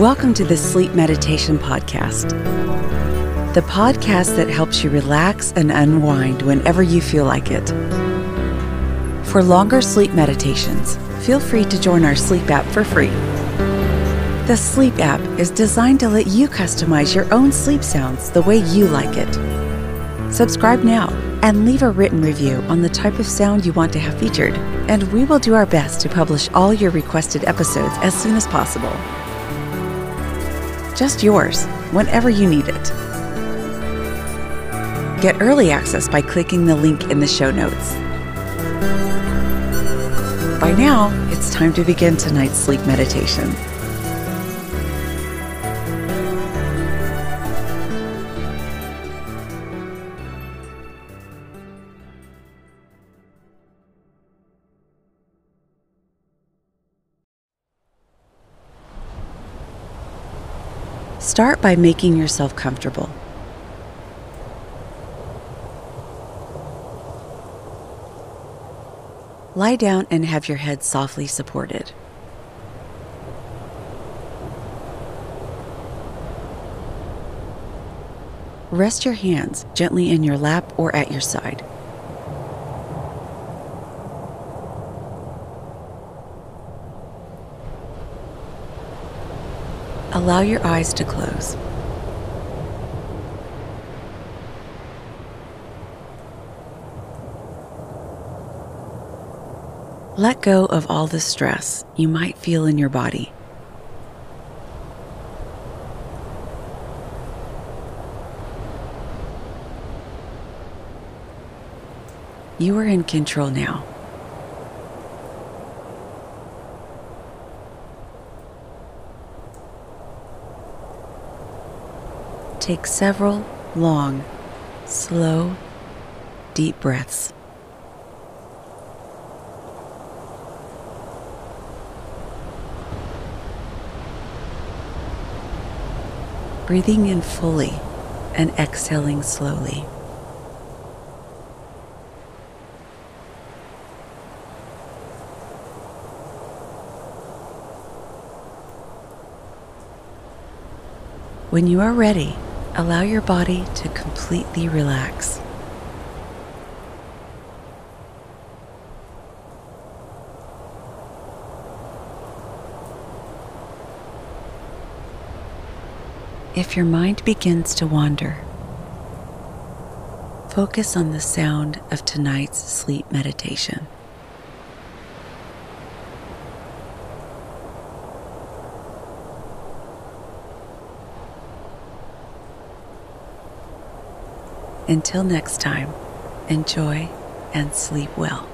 Welcome to the Sleep Meditation Podcast, the podcast that helps you relax and unwind whenever you feel like it. For longer sleep meditations, feel free to join our sleep app for free. The Sleep app is designed to let you customize your own sleep sounds the way you like it. Subscribe now and leave a written review on the type of sound you want to have featured, and we will do our best to publish all your requested episodes as soon as possible. Just yours, whenever you need it. Get early access by clicking the link in the show notes. By now, it's time to begin tonight's sleep meditation. Start by making yourself comfortable. Lie down and have your head softly supported. Rest your hands gently in your lap or at your side. Allow your eyes to close. Let go of all the stress you might feel in your body. You are in control now. Take several long, slow, deep breaths. Breathing in fully and exhaling slowly. When you are ready, allow your body to completely relax. If your mind begins to wander, focus on the sound of tonight's sleep meditation. Until next time, enjoy and sleep well.